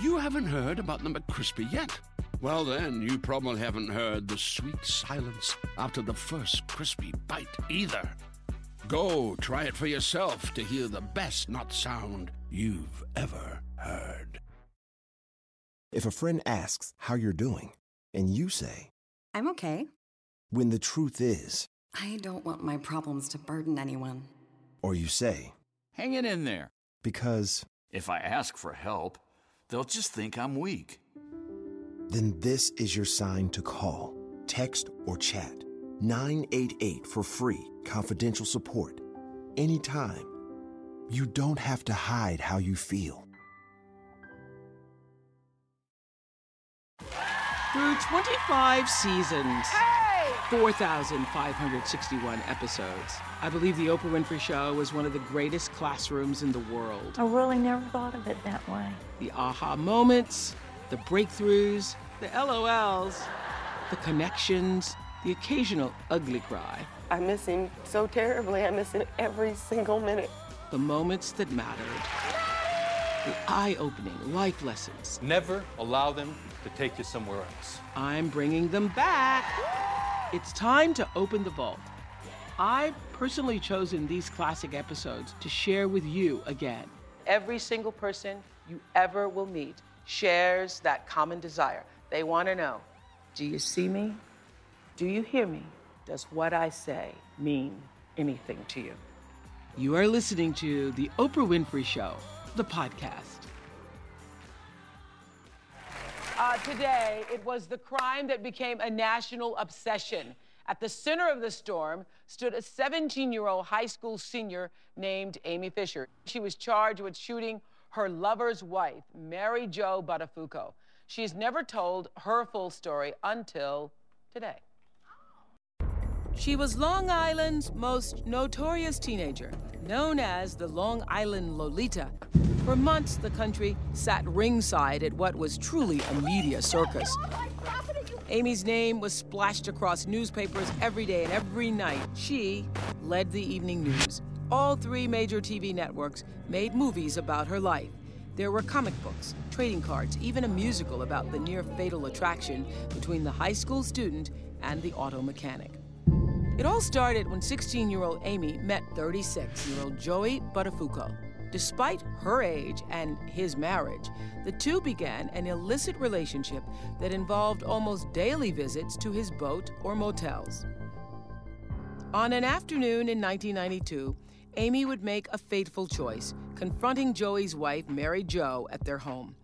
You haven't heard about the McCrispy yet? Well, then, you probably haven't heard the sweet silence after the first crispy bite either. Go try it for yourself to hear the best nut sound you've ever heard. If a friend asks how you're doing, and you say, I'm okay. when the truth is, I don't want my problems to burden anyone. or you say, Hang it in there. because, If I ask for help, they'll just think I'm weak. then this is your sign to call, text, or chat 988 for free, confidential support. Anytime. You don't have to hide how you feel. Through 25 seasons, 4,561 episodes, I believe The Oprah Winfrey Show was one of the greatest classrooms in the world. I really never thought of it that way. The aha moments, the breakthroughs, the LOLs, the connections, the occasional ugly cry, I miss him so terribly. I miss him every single minute. the moments that mattered, the eye opening life lessons. Never allow them to take you somewhere else. I'm bringing them back. It's time to open the vault. I've personally chosen these classic episodes to share with you again. Every single person you ever will meet shares that common desire. They want to know Do you see me? Do you hear me? Does what I say mean anything to you? You are listening to The Oprah Winfrey Show, the podcast. Uh, today, it was the crime that became a national obsession. At the center of the storm stood a 17 year old high school senior named Amy Fisher. She was charged with shooting her lover's wife, Mary Jo Buttafuoco. She has never told her full story until today. She was Long Island's most notorious teenager, known as the Long Island Lolita. For months, the country sat ringside at what was truly a media circus. Amy's name was splashed across newspapers every day and every night. She led the evening news. All three major TV networks made movies about her life. There were comic books, trading cards, even a musical about the near fatal attraction between the high school student and the auto mechanic. It all started when 16 year old Amy met 36 year old Joey Buttafuoco. Despite her age and his marriage, the two began an illicit relationship that involved almost daily visits to his boat or motels. On an afternoon in 1992, Amy would make a fateful choice, confronting Joey's wife, Mary Jo, at their home.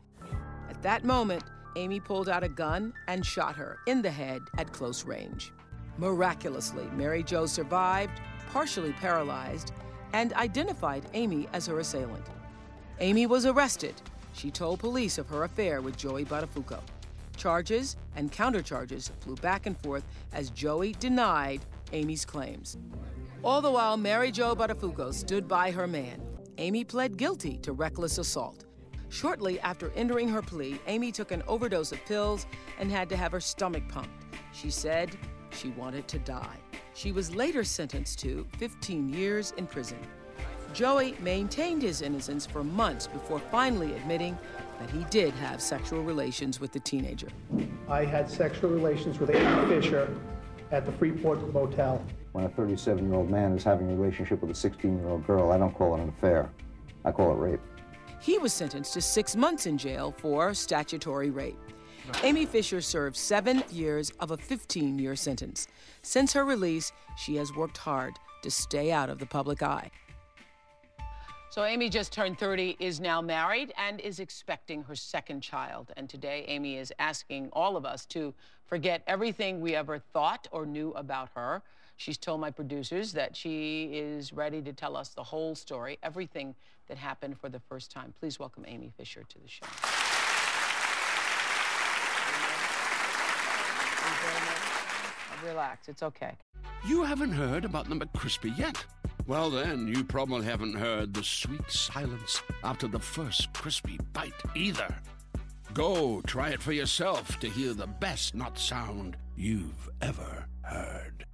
At that moment, Amy pulled out a gun and shot her in the head at close range. Miraculously, Mary Jo survived, partially paralyzed, and identified Amy as her assailant. Amy was arrested. She told police of her affair with Joey Buttafuoco. Charges and countercharges flew back and forth as Joey denied Amy's claims. All the while, Mary Jo Buttafuoco stood by her man. Amy pled guilty to reckless assault. Shortly after entering her plea, Amy took an overdose of pills and had to have her stomach pumped. She said she wanted to die. She was later sentenced to 15 years in prison. Joey maintained his innocence for months before finally admitting that he did have sexual relations with the teenager. I had sexual relations with Amy Fisher at the Freeport Motel. When a 37 year old man is having a relationship with a 16 year old girl, I don't call it an affair. I call it rape. He was sentenced to six months in jail for statutory rape. Amy Fisher served seven years of a 15 year sentence. Since her release, she has worked hard to stay out of the public eye. So, Amy just turned 30, is now married, and is expecting her second child. And today, Amy is asking all of us to forget everything we ever thought or knew about her. She's told my producers that she is ready to tell us the whole story, everything that happened for the first time. Please welcome Amy Fisher to the show. Relax, it's okay. You haven't heard about the McCrispy yet? Well, then, you probably haven't heard the sweet silence after the first crispy bite either. Go try it for yourself to hear the best nut sound you've ever heard.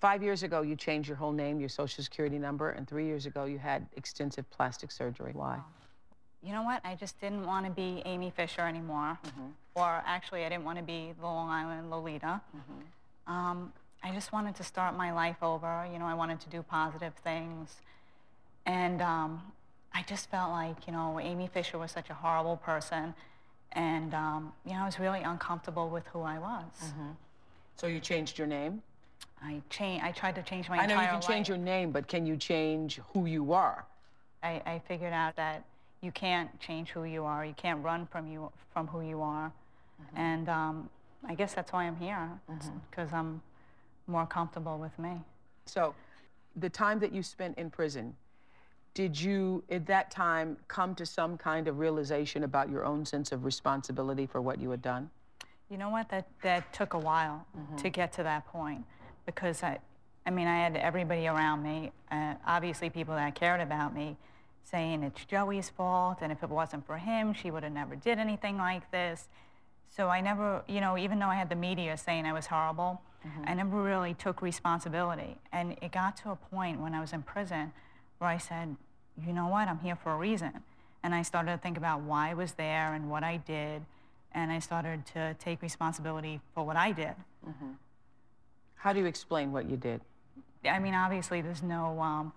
Five years ago, you changed your whole name, your social security number, and three years ago, you had extensive plastic surgery. Why? You know what? I just didn't want to be Amy Fisher anymore. Mm-hmm. Or actually, I didn't want to be the Long Island Lolita. Mm-hmm. Um, I just wanted to start my life over. You know, I wanted to do positive things. And um, I just felt like, you know, Amy Fisher was such a horrible person. And, um, you know, I was really uncomfortable with who I was. Mm-hmm. So you changed your name? I changed. I tried to change my I know you can change your name, but can you change who you are? I, I figured out that you can't change who you are. You can't run from you from who you are. Mm-hmm. And um, I guess that's why I'm here, because I'm more comfortable with me. So, the time that you spent in prison, did you at that time come to some kind of realization about your own sense of responsibility for what you had done? You know what? That that took a while to get to that point, because I, I mean, I had everybody around me, uh, obviously people that cared about me, saying it's Joey's fault, and if it wasn't for him, she would have never did anything like this. So I never, you know, even though I had the media saying I was horrible, I never really took responsibility. And it got to a point when I was in prison where I said, you know what, I'm here for a reason. And I started to think about why I was there and what I did, and I started to take responsibility for what I did. How do you explain what you did? I mean, obviously, there's no um,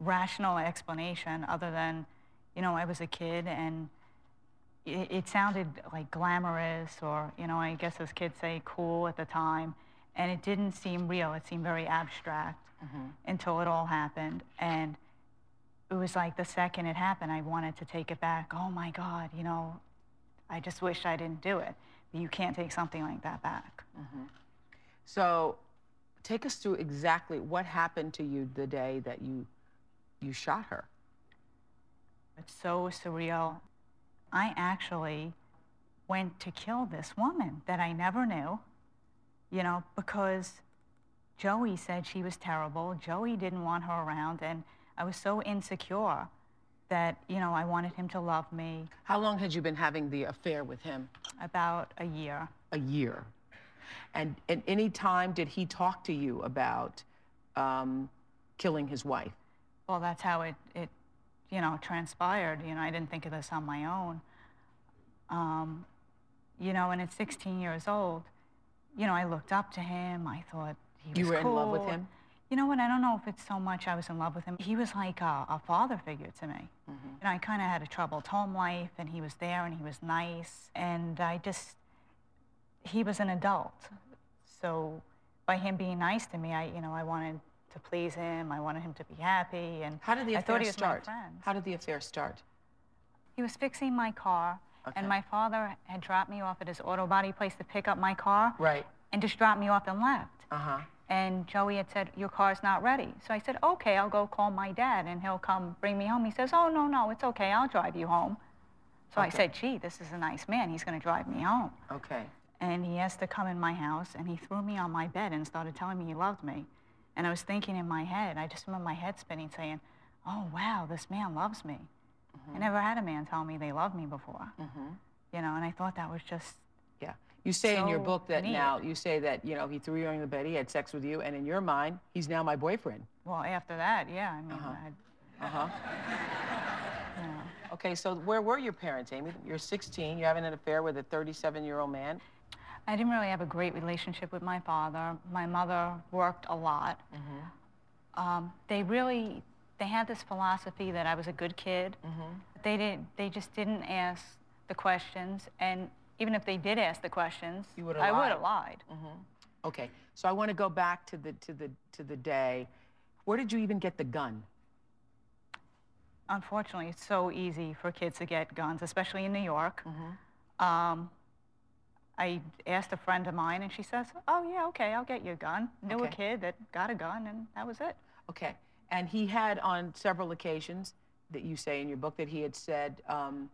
rational explanation other than, you know, I was a kid and it, it sounded like glamorous or, you know, I guess as kids say, cool at the time. And it didn't seem real. It seemed very abstract mm-hmm. until it all happened. And it was like the second it happened, I wanted to take it back. Oh my God, you know, I just wish I didn't do it. But you can't take something like that back. Mm-hmm. So, take us through exactly what happened to you the day that you you shot her. It's so surreal. I actually went to kill this woman that I never knew, you know, because Joey said she was terrible. Joey didn't want her around, and I was so insecure that, you know, I wanted him to love me How long had you been having the affair with him? about a year. A year. And at any time did he talk to you about um, killing his wife? Well, that's how it, it, you know, transpired. You know, I didn't think of this on my own. Um, you know, and at 16 years old, you know, I looked up to him. I thought he was cool You were in love with him? You know what? I don't know if it's so much I was in love with him. He was like a, a father figure to me. Mm-hmm. You know, I kind of had a troubled home life, and he was there, and he was nice, and I just, he was an adult. So by him being nice to me, I, you know, I wanted to please him. I wanted him to be happy, and How did the affair start? How did the affair start? He was fixing my car, Okay. and my father had dropped me off at his auto body place to pick up my car. Right. And just dropped me off and left. Uh huh. And Joey had said, Your car's not ready. So I said, Okay, I'll go call my dad and he'll come bring me home. He says, Oh, no, no, it's okay. I'll drive you home. So I said, Gee, this is a nice man. He's going to drive me home. Okay. And he asked to come in my house and he threw me on my bed and started telling me he loved me. And I was thinking in my head, I just remember my head spinning, saying, Oh, wow, this man loves me. I mm-hmm. never had a man tell me they loved me before. Mm-hmm. You know, and I thought that was just Yeah. You say in your book that neat. now, you say that, you know, he threw you on the bed, he had sex with you, and in your mind, he's now my boyfriend. Well, after that, yeah. I mean, Uh huh. Uh-huh. Okay, so where were your parents, Amy? You're 16, you're having an affair with a 37 year old man. I, didn't really have a great relationship with my father. My mother worked a lot. Um, they really, they had this philosophy that I was a good kid. They didn't, they just didn't ask the questions, and even if they did ask the questions, I would lied. have lied. Okay, so I want to go back to the, to, the, to the day. Where did you even get the gun? Unfortunately, it's so easy for kids to get guns, especially in New York. Um, I asked a friend of mine, and she says, "Oh yeah, okay, I'll get you a gun." Knew a Okay. kid that got a gun, and that was it. Okay, and he had on several occasions that you say in your book that he had said, um,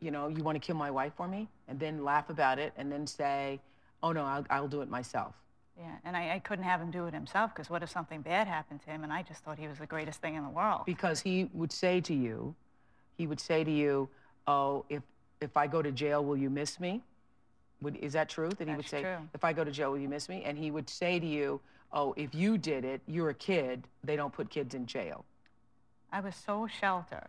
you know, you want to kill my wife for me, and then laugh about it, and then say, oh no, I'll, I'll do it myself. Yeah, and I, I couldn't have him do it himself because what if something bad happened to him? And I just thought he was the greatest thing in the world. Because he would say to you, he would say to you, oh, if, if I go to jail, will you miss me? Would, is that true? That he would say, true. if I go to jail, will you miss me? And he would say to you, oh, if you did it, you're a kid, they don't put kids in jail. I was so sheltered.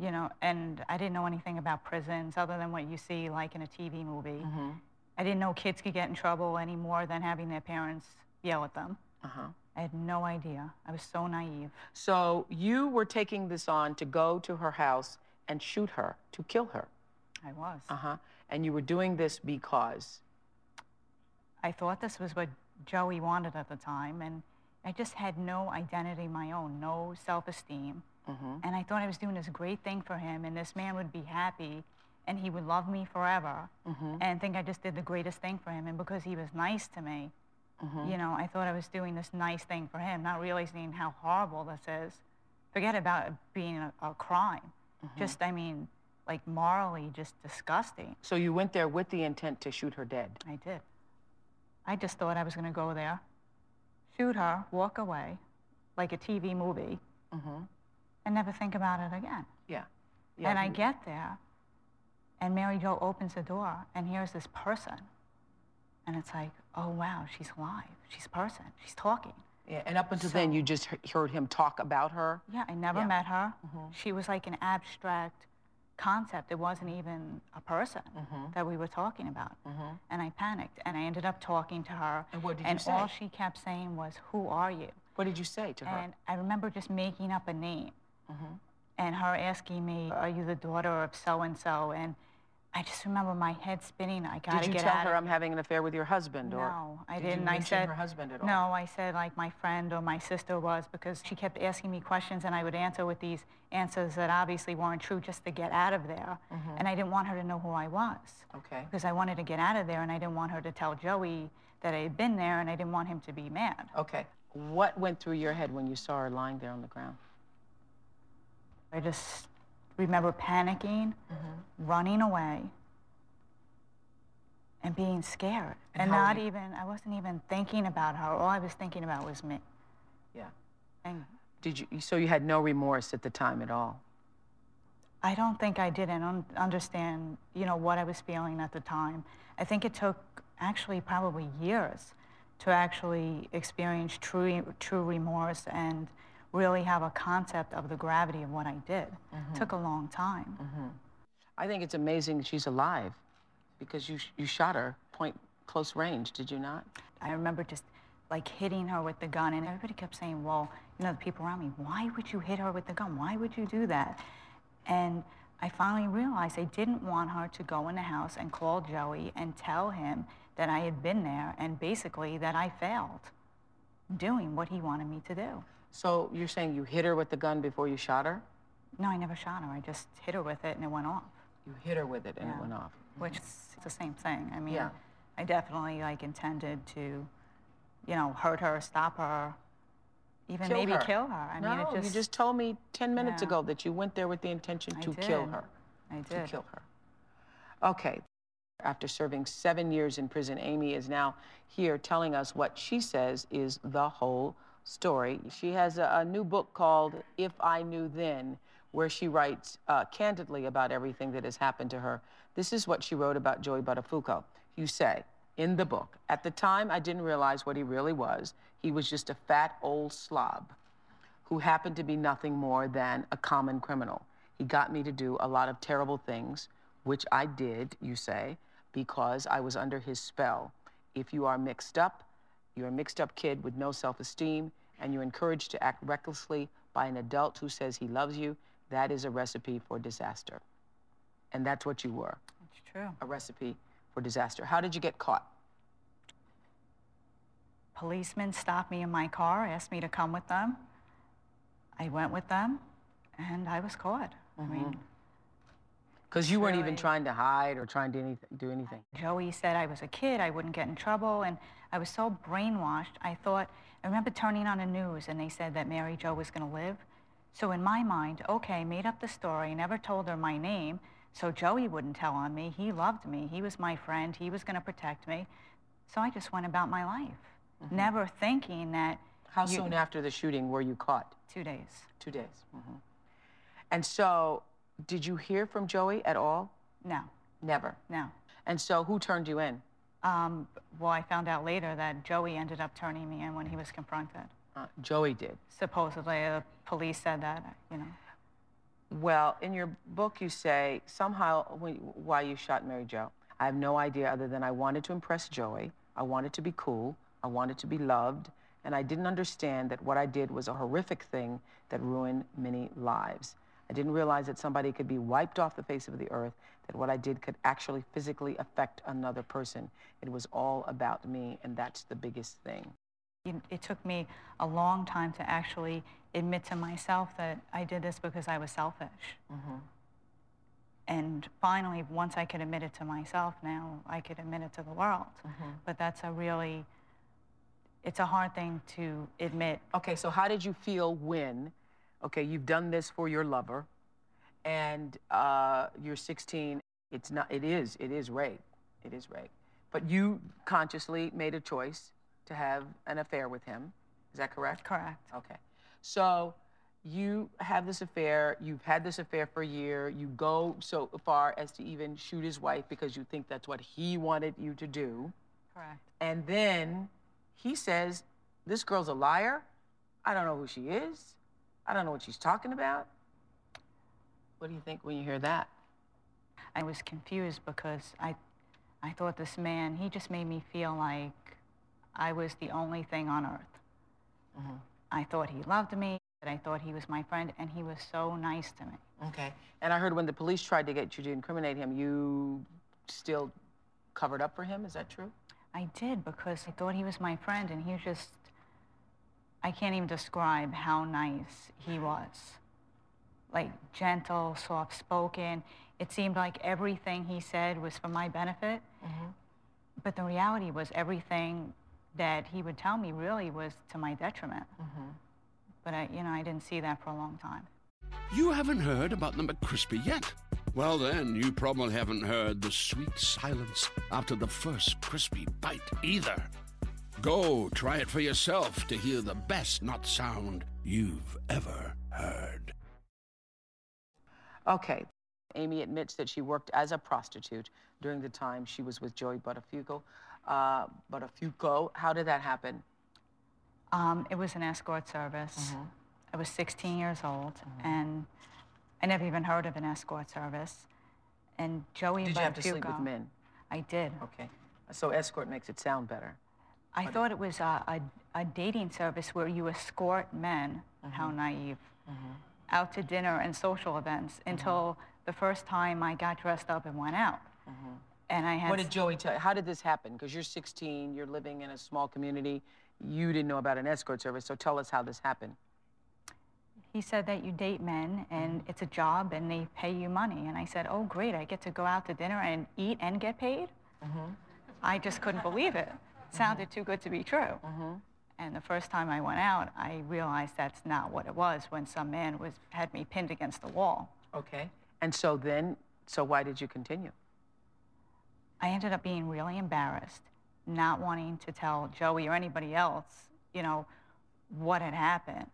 you know, and I didn't know anything about prisons other than what you see like in a TV movie. Mm-hmm. I didn't know kids could get in trouble any more than having their parents yell at them. Uh-huh. I had no idea. I was so naive. So you were taking this on to go to her house and shoot her, to kill her. I was. Uh-huh. And you were doing this because I thought this was what Joey wanted at the time, and I just had no identity of my own, no self-esteem. Mm-hmm. And I thought I was doing this great thing for him, and this man would be happy, and he would love me forever, Mm-hmm. and think I just did the greatest thing for him. And because he was nice to me, Mhm. you know, I thought I was doing this nice thing for him, not realizing how horrible this is. Forget about it being a, a crime. Mm-hmm. Just, I mean, like morally, just disgusting. So you went there with the intent to shoot her dead. I did. I just thought I was going to go there, shoot her, walk away, like a TV movie, Mm-hmm. and never think about it again. Yeah. and I get there, and Mary Jo opens the door, and here's this person. And it's like, oh, wow, she's alive. She's a person. She's talking. Yeah, and up until then, you just heard him talk about her. Yeah, I never Yeah. met her. Mhm. She was like an abstract concept. It wasn't even a person Mhm. that we were talking about. Mhm. And I panicked, and I ended up talking to her. And what did you say? and all she kept saying was, "Who are you?" What did you say to her? And I remember just making up a name, Mhm. and her asking me, "Are you the daughter of so and so?" And I just remember my head spinning. I gotta get Did you get tell out her I'm having an affair with your husband? Or no, I Did didn't. I said her husband at all. No, I said like my friend or my sister was because she kept asking me questions and I would answer with these answers that obviously weren't true just to get out of there. Mhm. And I didn't want her to know who I was Okay. because I wanted to get out of there and I didn't want her to tell Joey that I had been there and I didn't want him to be mad. Okay. What went through your head when you saw her lying there on the ground? I just remember panicking, Mm-hmm. running away, and being scared. And And, not you- even, I wasn't even thinking about her. All I was thinking about was me. Yeah. And Did you? So you had no remorse at the time at all? I don't think I didn't un- understand, you know, what I was feeling at the time. I think it took actually probably years to actually experience true, true remorse and really have a concept of the gravity of what I did. Mm-hmm. Took a long time. I think it's amazing she's alive, because you you shot her point close range, did you not? I remember just like hitting her with the gun, and everybody kept saying, "Well, you know, the people around me, why would you hit her with the gun? Why would you do that?" And I finally realized I didn't want her to go in the house and call Joey and tell him that I had been there and basically that I failed doing what he wanted me to do. So you're saying you hit her with the gun before you shot her? No, I never shot her. I just hit her with it and it went off, You hit her with it and it went off. which is the same thing. I mean, Yeah. I definitely like intended to, you know, hurt her, stop her, even Kill maybe her. kill her. I no, mean, it just, you just told me 10 minutes Yeah. ago that you went there with the intention I to kill her. I did. To kill her. Okay. After serving seven years in prison, Amy is now here telling us what she says is the whole story. She has a, a new book called If I Knew Then, where she writes uh, candidly about everything that has happened to her. This is what she wrote about Joey Buttafuoco. You say in the book, at the time I didn't realize what he really was. He was just a fat old slob who happened to be nothing more than a common criminal. He got me to do a lot of terrible things, which I did, you say, because I was under his spell. If you are mixed up, you're a mixed up kid with no self esteem, and you're encouraged to act recklessly by an adult who says he loves you, that is a recipe for disaster. And that's what you were It's true. a recipe for disaster. How did you get caught? Policemen stopped me in my car, asked me to come with them. I went with them, and I was caught. I mean, mm-hmm. Because you weren't even trying to hide or trying to anything, do anything. Joey said I was a kid, I wouldn't get in trouble, and I was so brainwashed. I thought, I remember turning on the news and they said that Mary Jo was going to live. So in my mind, okay, made up the story, never told her my name, so Joey wouldn't tell on me. He loved me, he was my friend, he was going to protect me. So I just went about my life, never thinking that. How you- soon after the shooting were you caught? Two days. Two days. hmm And so, did you hear from Joey at all? No, Never. no. And so, who turned you in? Um, well, I found out later that Joey ended up turning me in when he was confronted. Uh, Joey did. Supposedly, the police said that, you know. Well, in your book, you say somehow when, why you shot Mary Jo. I have no idea other than I wanted to impress Joey. I wanted to be cool. I wanted to be loved. And I didn't understand that what I did was a horrific thing that ruined many lives. I didn't realize that somebody could be wiped off the face of the earth, that what I did could actually physically affect another person. It was all about me, and that's the biggest thing. It took me a long time to actually admit to myself that I did this because I was selfish. Mm-hmm. And finally, once I could admit it to myself, now I could admit it to the world. Mm-hmm. But that's a really, it's a hard thing to admit. Okay, so how did you feel when, okay, you've done this for your lover, and uh, you're 16? It's not. It is. It is rape. It is rape. But you consciously made a choice to have an affair with him. Is that correct? Correct. Okay. So you have this affair, you've had this affair for a year, you go so far as to even shoot his wife because you think that's what he wanted you to do. Correct. And then he says, This girl's a liar. I don't know who she is. I don't know what she's talking about. What do you think when you hear that? I was confused because I, I thought this man, he just made me feel like I was the only thing on earth. Mm-hmm. I thought he loved me. I thought he was my friend, and he was so nice to me. Okay. And I heard when the police tried to get you to incriminate him, you still covered up for him. Is that true? I did because I thought he was my friend, and he was just. I can't even describe how nice he was. Like gentle, soft spoken. It seemed like everything he said was for my benefit. Mm-hmm. But the reality was everything that he would tell me really was to my detriment. Mm-hmm. But I, you know, I didn't see that for a long time. You haven't heard about the McCrispy yet? Well, then, you probably haven't heard the sweet silence after the first crispy bite either. Go try it for yourself to hear the best nut sound you've ever heard. Okay. Amy admits that she worked as a prostitute during the time she was with Joey Buttafuoco. Uh, Buttafuoco, how did that happen? Um, it was an escort service. Mm-hmm. I was 16 years old, mm-hmm. and I never even heard of an escort service. And Joey Did you have to sleep with men? I did. Okay. So escort makes it sound better. I thought it was a, a, a, dating service where you escort men, mm-hmm. how naive, mm-hmm. out to dinner and social events mm-hmm. until the first time I got dressed up and went out. Mm-hmm. And I had. What did Joey tell you? How did this happen? Because you're 16, you're living in a small community you didn't know about an escort service, so tell us how this happened. He said that you date men and mm-hmm. it's a job and they pay you money. And I said, oh, great, I get to go out to dinner and eat and get paid? Mm-hmm. I just couldn't believe it. Sounded too good to be true. Mm-hmm. And the first time I went out, I realized that's not what it was when some man was, had me pinned against the wall. Okay. And so then, so why did you continue? I ended up being really embarrassed not wanting to tell Joey or anybody else, you know, what had happened.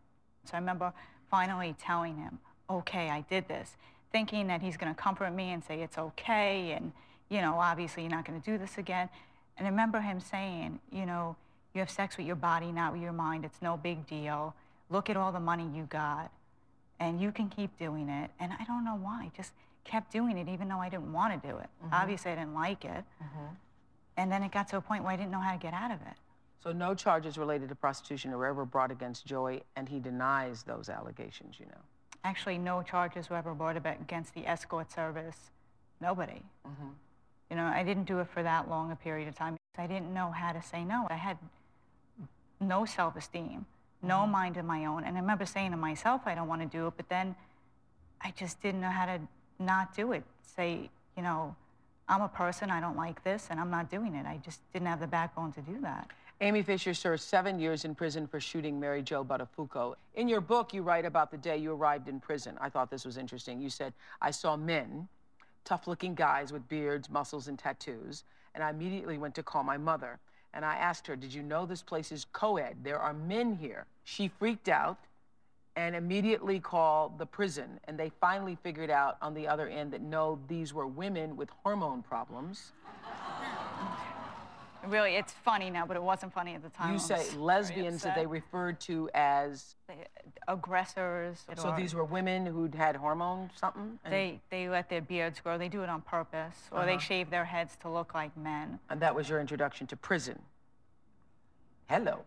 So I remember finally telling him, okay, I did this, thinking that he's going to comfort me and say it's okay and, you know, obviously you're not going to do this again. And I remember him saying, you know, you have sex with your body, not with your mind. It's no big deal. Look at all the money you got, and you can keep doing it. And I don't know why, just kept doing it even though I didn't want to do it. Mm-hmm. Obviously, I didn't like it. Mm-hmm. And then it got to a point where I didn't know how to get out of it. So no charges related to prostitution were ever brought against Joey, and he denies those allegations, you know? Actually, no charges were ever brought against the escort service. Nobody. Mm-hmm. You know, I didn't do it for that long a period of time. I didn't know how to say no. I had no self-esteem, no mm-hmm. mind of my own. And I remember saying to myself, I don't want to do it, but then I just didn't know how to not do it. Say, you know, I'm a person, I don't like this, and I'm not doing it. I just didn't have the backbone to do that. Amy Fisher served seven years in prison for shooting Mary Jo Buttafuoco. In your book, you write about the day you arrived in prison. I thought this was interesting. You said, I saw men, tough looking guys with beards, muscles, and tattoos, and I immediately went to call my mother. And I asked her, Did you know this place is co ed? There are men here. She freaked out and immediately called the prison. And they finally figured out on the other end that no, these were women with hormone problems. Really, it's funny now, but it wasn't funny at the time. You say lesbians that they referred to as. aggressors. So or these were women who'd had hormone something? And, They they let their beards grow. They do it on purpose, or they Uh-huh. shave their heads to look like men. and that was your introduction to prison. Hello.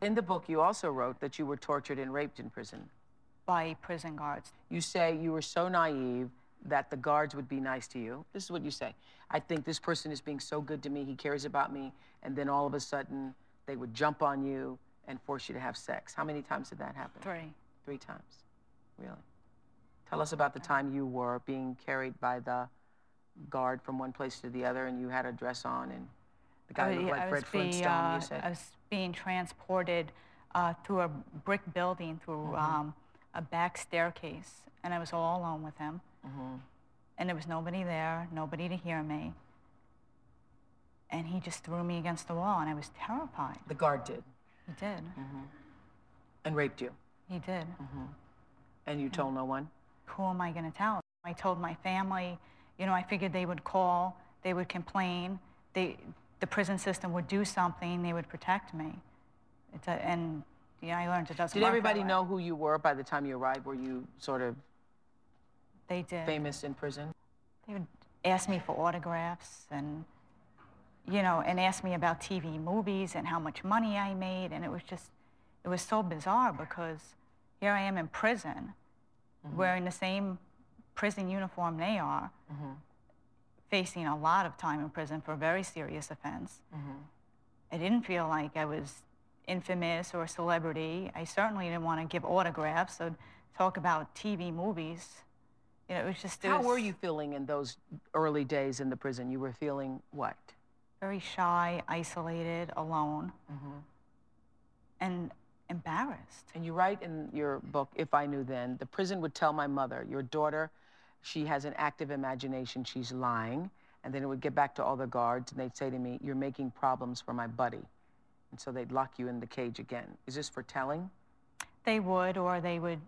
In the book, you also wrote that you were tortured and raped in prison. by prison guards. You say you were so naive that the guards would be nice to you. This is what you say. I think this person is being so good to me, he cares about me, and then all of a sudden they would jump on you and force you to have sex. How many times did that happen? Three. Three times. Really? Tell us about the time you were being carried by the guard from one place to the other and you had a dress on and the guy I, looked like I Fred Flintstone, uh, you said? I was being transported uh, through a brick building through Mm-hmm. um, a back staircase, and I was all alone with him. Mm-hmm. And there was nobody there, nobody to hear me. And he just threw me against the wall, and I was terrified. The guard did He did. Mm-hmm. and raped you. He did. Mm-hmm. And you told no one? Who am I going to tell? I told my family. You know, I figured they would call, they would complain, they, the prison system would do something, they would protect me. It's a, and yeah, I learned it doesn't. Did everybody know who you were by the time you arrived? Were you sort of They did. famous in prison? They would ask me for autographs and, you know, and ask me about TV movies and how much money I made. And it was just, it was so bizarre because here I am in prison, mm-hmm. wearing the same prison uniform they are, mm-hmm. facing a lot of time in prison for a very serious offense. Mm-hmm. I didn't feel like I was infamous or a celebrity. I certainly didn't want to give autographs or talk about TV movies. You know, it was just. It How was were you feeling in those early days in the prison? You were feeling what? Very shy, isolated, alone, mm-hmm. and embarrassed. And you write in your book, If I Knew Then, the prison would tell my mother, your daughter, she has an active imagination, she's lying. And then it would get back to all the guards, and they'd say to me, You're making problems for my buddy. And so they'd lock you in the cage again. Is this for telling? They would, or they would,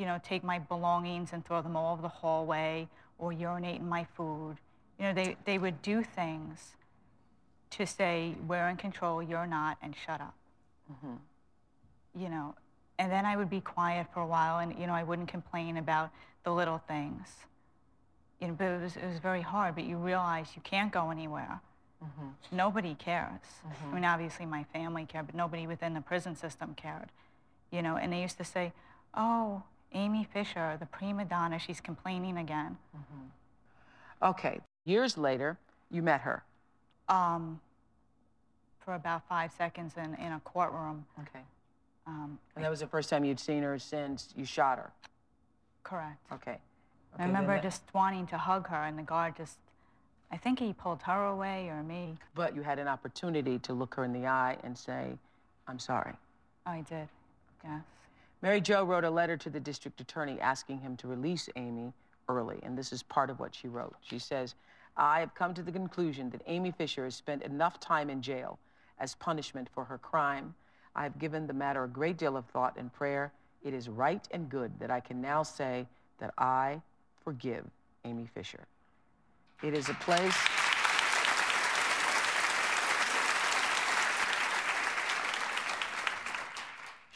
you know, take my belongings and throw them all over the hallway, or urinate in my food. You know, they, they would do things to say, we're in control, you're not, and shut up. Mm-hmm. You know, and then I would be quiet for a while, and, you know, I wouldn't complain about the little things. You know, but it was, it was very hard, but you realize you can't go anywhere. Mm-hmm. Nobody cares. I mm-hmm. mean, obviously my family cared, but nobody within the prison system cared. You know, and they used to say, "Oh, Amy Fisher, the prima donna, she's complaining again." Okay. Years later, you met her. Um, for about five seconds in, in a courtroom. Okay. Um, And that was the first time you'd seen her since you shot her. correct. Okay. I Okay, then remember just wanting to hug her, and the guard just, I think he pulled her away or me. But you had an opportunity to look her in the eye and say, I'm sorry. I did, yes. Mary Jo wrote a letter to the district attorney asking him to release Amy early, and this is part of what she wrote. She says, I have come to the conclusion that Amy Fisher has spent enough time in jail as punishment for her crime. I have given the matter a great deal of thought and prayer. It is right and good that I can now say that I forgive Amy Fisher. It is a place.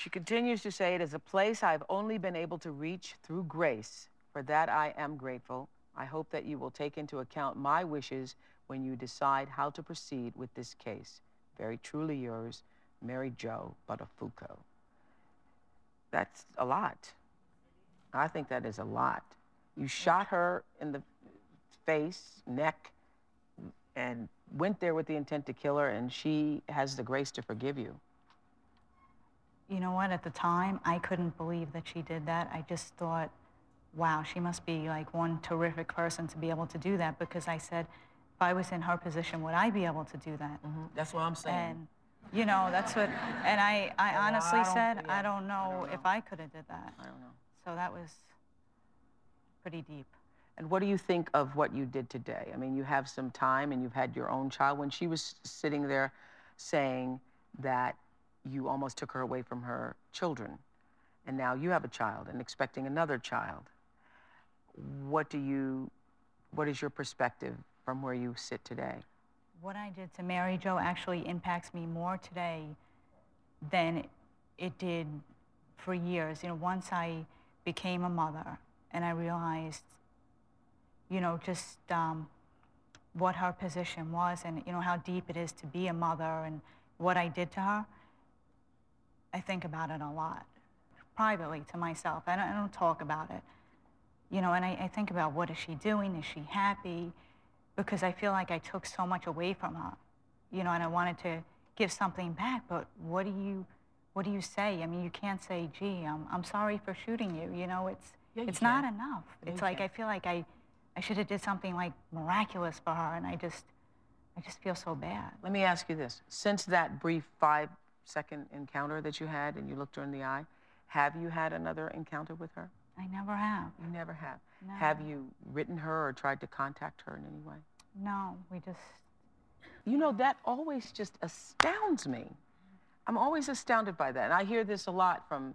She continues to say, It is a place I've only been able to reach through grace. For that I am grateful. I hope that you will take into account my wishes when you decide how to proceed with this case. Very truly yours, Mary Jo Buttafuoco. That's a lot. I think that is a lot. You shot her in the face, neck, and went there with the intent to kill her, and she has the grace to forgive you. You know what? At the time, I couldn't believe that she did that. I just thought, wow, she must be like one terrific person to be able to do that because I said, if I was in her position, would I be able to do that? Mm-hmm. That's what I'm saying. And, you know, that's what, and I, I Well, honestly I said, yeah, I don't know don't if. I could have did that. I don't know. So that was pretty deep. And what do you think of what you did today? I mean, you have some time and you've had your own child. When she was sitting there saying that you almost took her away from her children, and now you have a child and expecting another child, what do you, what is your perspective from where you sit today? what I did to Mary Jo actually impacts me more today than it did for years. You know, once I became a mother and I realized, you know, just um, what her position was and, you know, how deep it is to be a mother and what I did to her, I think about it a lot, privately to myself. I don't, I don't talk about it. You know, and I, I think about what is she doing? Is she happy? Because I feel like I took so much away from her, you know, and I wanted to give something back, but what do you, what do you say? I mean, you can't say, gee, I'm, I'm sorry for shooting you. You know, it's, Yeah, you it's not enough. Yeah, it's like can. I feel like I, I should have did something like miraculous for her, and I just, I just feel so bad. Let me ask you this. Since that brief five second encounter that you had and you looked her in the eye, have you had another encounter with her? I never have. You never have. No. Have you written her or tried to contact her in any way? No, we just, You know, that always just astounds me. I'm always astounded by that. And I hear this a lot from,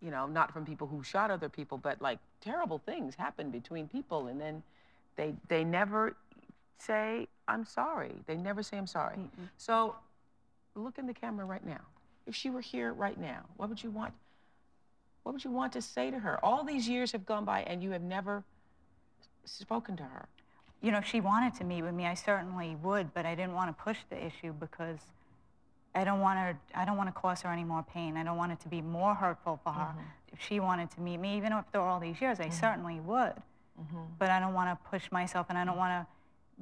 you know, not from people who shot other people, but like terrible things happen between people and then they they never say I'm sorry. They never say I'm sorry. So look in the camera right now. If she were here right now, what would you want what would you want to say to her? All these years have gone by and you have never spoken to her. you know, if she wanted to meet with me, I certainly would, but I didn't want to push the issue because I don't want her, I don't want to cause her any more pain. I don't want it to be more hurtful for her. Mm-hmm. If she wanted to meet me, even after all these years, I mm-hmm. certainly would. Mm-hmm. But I don't want to push myself and I don't want to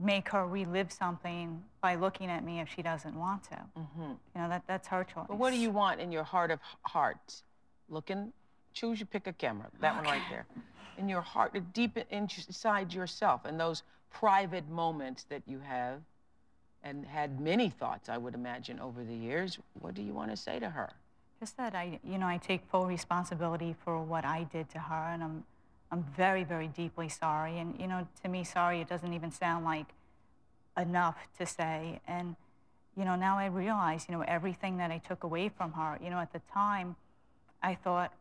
make her relive something by looking at me if she doesn't want to. Mm-hmm. You know, that, that's her choice. But what do you want in your heart of hearts? Looking, choose you pick a camera. That one right there. In your heart, deep inside yourself, and those private moments that you have, and had many thoughts, I would imagine, over the years. What do you want to say to her? Just that I, you know, I take full responsibility for what I did to her, and I'm, I'm very, very deeply sorry. And you know, to me, sorry, it doesn't even sound like enough to say. And you know, now I realize, you know, everything that I took away from her. You know, at the time, I thought,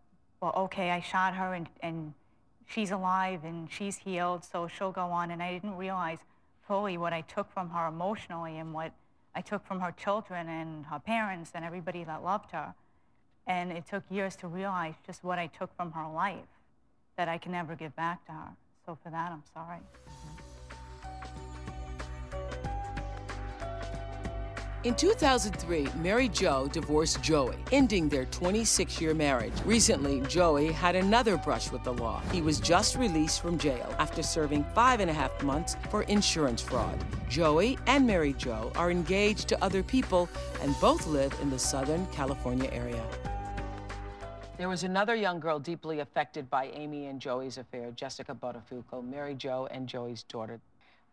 well, okay, I shot her, and and she's alive, and she's healed, so she'll go on. And I didn't realize fully what I took from her emotionally, and what I took from her children and her parents and everybody that loved her. And it took years to realize just what I took from her life that I can never give back to her. So for that, I'm sorry. In 2003, Mary Jo divorced Joey, ending their 26 year marriage. Recently, Joey had another brush with the law. He was just released from jail after serving five and a half months for insurance fraud. Joey and Mary Jo are engaged to other people and both live in the Southern California area. There was another young girl deeply affected by Amy and Joey's affair, Jessica Buttafuoco, Mary Jo and Joey's daughter.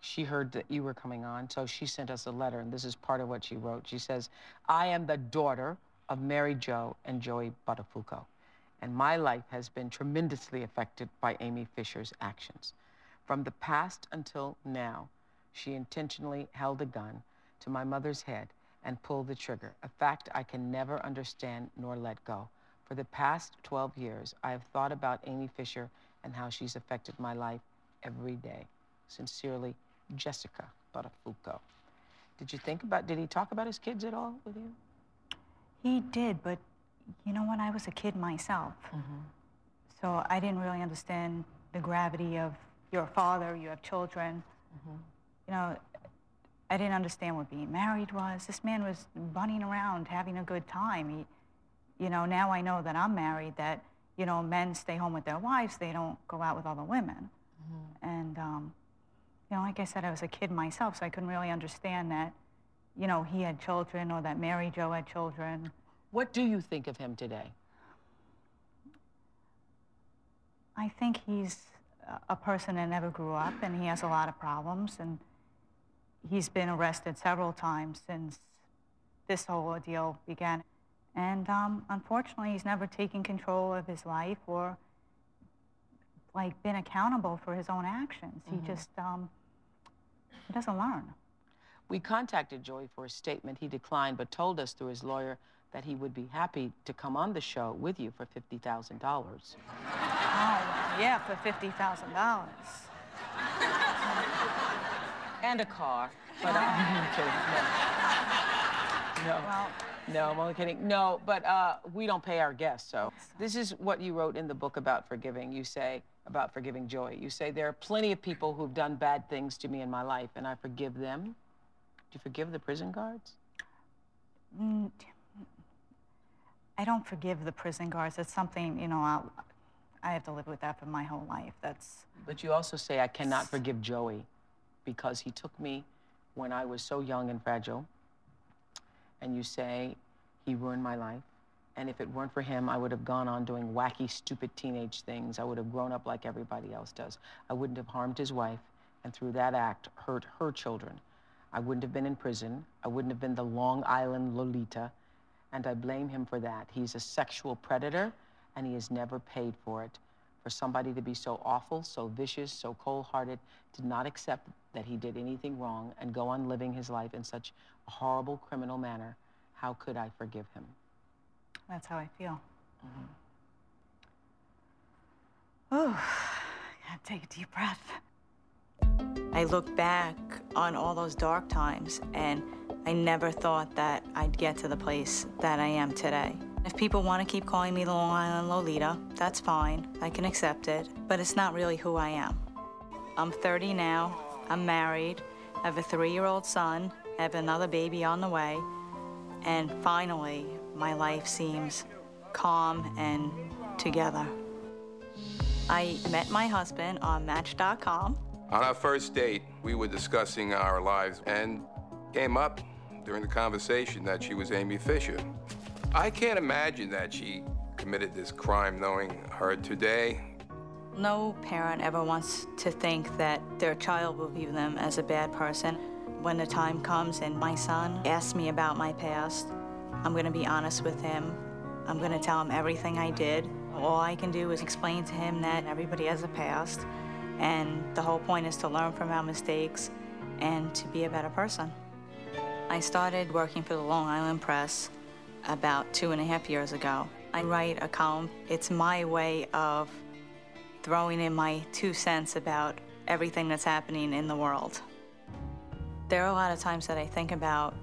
She heard that you were coming on, so she sent us a letter, and this is part of what she wrote. She says, I am the daughter of Mary Jo and Joey Buttafuoco, and my life has been tremendously affected by Amy Fisher's actions. From the past until now, she intentionally held a gun to my mother's head and pulled the trigger, a fact I can never understand nor let go. For the past 12 years, I have thought about Amy Fisher and how she's affected my life every day. Sincerely, Jessica Buttafuoco. Did you think about, did he talk about his kids at all with you? He did, but you know what? I was a kid myself. Mm-hmm. So I didn't really understand the gravity of you're father, you have children. Mm-hmm. You know, I didn't understand what being married was. This man was running around having a good time. He, you know, now I know that I'm married, that, you know, men stay home with their wives, they don't go out with other women. And, um, you know, like I said, I was a kid myself, so I couldn't really understand that, you know, he had children or that Mary Jo had children. What do you think of him today? I think he's a person that never grew up and he has a lot of problems and he's been arrested several times since this whole ordeal began. And um, unfortunately, he's never taken control of his life or like been accountable for his own actions. He just um, he doesn't learn. We contacted Joey for a statement. He declined, but told us through his lawyer that he would be happy to come on the show with you for $50,000. Oh, yeah, for fifty thousand dollars. and a car. But I'm kidding. No. No. Well, No, I'm only kidding. No, but uh, we don't pay our guests. So this is what you wrote in the book about forgiving. You say about forgiving Joey. You say there are plenty of people who've done bad things to me in my life, and I forgive them. Do you forgive the prison guards? mm, I don't forgive the prison guards. It's something, you know, I'll, I have to live with that for my whole life. That's But you also say I cannot forgive Joey because he took me when I was so young and fragile. And you say he ruined my life. And if it weren't for him, I would have gone on doing wacky, stupid teenage things. I would have grown up like everybody else does. I wouldn't have harmed his wife, and through that act, hurt her children. I wouldn't have been in prison. I wouldn't have been the Long Island Lolita. And I blame him for that. He's a sexual predator, and he has never paid for it. For somebody to be so awful, so vicious, so cold hearted, did not accept that he did anything wrong and go on living his life in such horrible criminal manner, how could I forgive him? that's how I feel. Oh, gotta take a deep breath. I look back on all those dark times and I never thought that I'd get to the place that I am today. If people want to keep calling me the Long Island Lolita, that's fine. I can accept it, but it's not really who I am. I'm 30 now. I'm married. I have a three year old son. Have another baby on the way. And finally, my life seems calm and together. I met my husband on Match.com. On our first date, we were discussing our lives and came up during the conversation that she was Amy Fisher. I can't imagine that she committed this crime knowing her today. No parent ever wants to think that their child will view them as a bad person. When the time comes and my son asks me about my past, I'm going to be honest with him. I'm going to tell him everything I did. All I can do is explain to him that everybody has a past, and the whole point is to learn from our mistakes and to be a better person. I started working for the Long Island Press about two and a half years ago. I write a column. It's my way of throwing in my two cents about everything that's happening in the world. There are a lot of times that I think about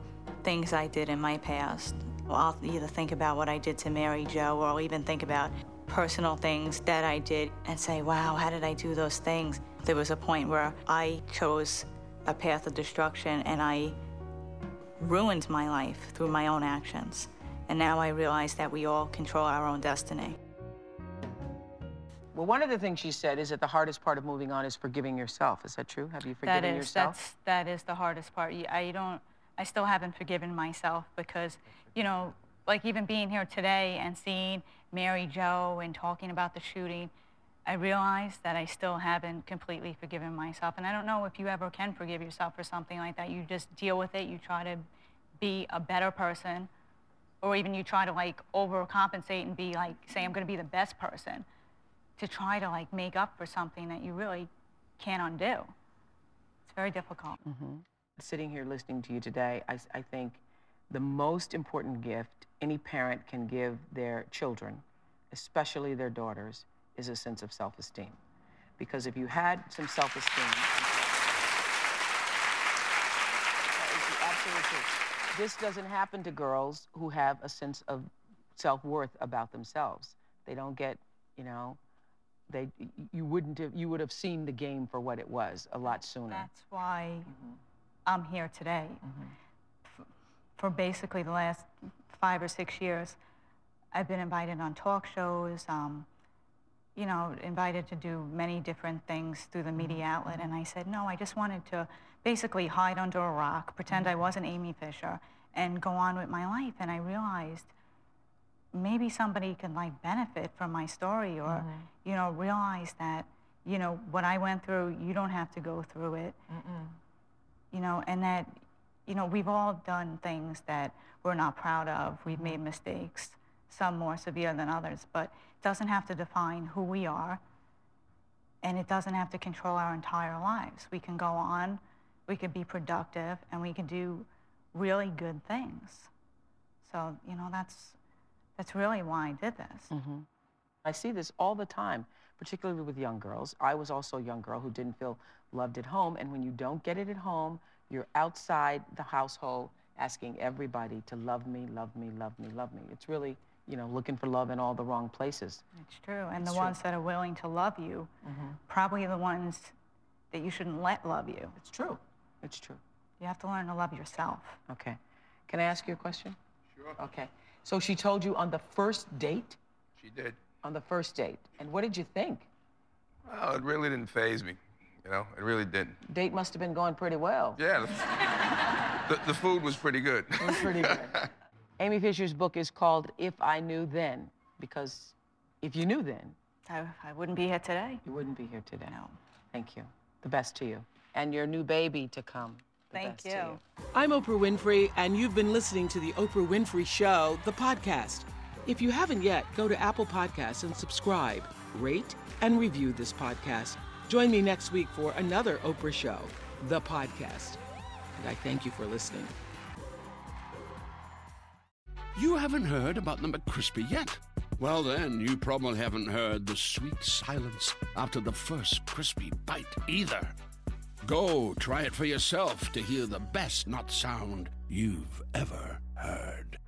things I did in my past. I'll either think about what I did to Mary Jo or I'll even think about personal things that I did and say, wow, how did I do those things? There was a point where I chose a path of destruction and I ruined my life through my own actions. And now I realize that we all control our own destiny. Well, one of the things she said is that the hardest part of moving on is forgiving yourself. Is that true? Have you forgiven that is, yourself? That's, that is the hardest part. I don't, I still haven't forgiven myself because, you know, like even being here today and seeing Mary Jo and talking about the shooting, I realize that I still haven't completely forgiven myself. And I don't know if you ever can forgive yourself for something like that. You just deal with it. You try to be a better person, or even you try to like overcompensate and be like, say, I'm going to be the best person to try to like make up for something that you really can't undo. It's very difficult. Mm-hmm. Sitting here listening to you today, I, I think the most important gift any parent can give their children, especially their daughters, is a sense of self esteem. Because if you had some self esteem. This doesn't happen to girls who have a sense of self worth about themselves. They don't get, you know, they you wouldn't have you would have seen the game for what it was a lot sooner. That's why mm-hmm. I'm here today. Mm-hmm. F- For basically the last five or six years, I've been invited on talk shows, um, you know, invited to do many different things through the media mm-hmm. outlet. And I said, no, I just wanted to basically hide under a rock, pretend I wasn't Amy Fisher, and go on with my life. And I realized maybe somebody can like benefit from my story or, mm-hmm. you know, realize that, you know, what I went through, you don't have to go through it you know, and that, you know, we've all done things that we're not proud of. We've mm-hmm. made mistakes, some more severe than others, but it doesn't have to define who we are, and it doesn't have to control our entire lives. We can go on, we can be productive, and we can do really good things. So, you know, that's that's really why I did this. Mm-hmm. I see this all the time particularly with young girls. I was also a young girl who didn't feel loved at home. And when you don't get it at home, you're outside the household asking everybody to love me, love me, love me, love me. It's really, you know, looking for love in all the wrong places. It's true. And It's the true. ones that are willing to love you, mm-hmm. probably the ones that you shouldn't let love you. It's true. It's true. You have to learn to love yourself. Okay. Can I ask you a question? Sure. Okay. So she told you on the first date? She did. On the first date. And what did you think? Well, it really didn't phase me. You know, it really didn't. Date must have been going pretty well. Yeah, the, the, the food was pretty good. It was pretty good. Amy Fisher's book is called If I Knew Then, because if you knew then, I, I wouldn't be here today. you wouldn't be here today. No. Thank you. The best to you. And your new baby to come. The Thank best to you. I'm Oprah Winfrey, and you've been listening to The Oprah Winfrey Show, the podcast. If you haven't yet, go to Apple Podcasts and subscribe, rate, and review this podcast. Join me next week for another Oprah Show, the podcast. And I thank you for listening. You haven't heard about the McCrispy yet? Well, then, you probably haven't heard the sweet silence after the first crispy bite either. Go try it for yourself to hear the best not sound you've ever heard.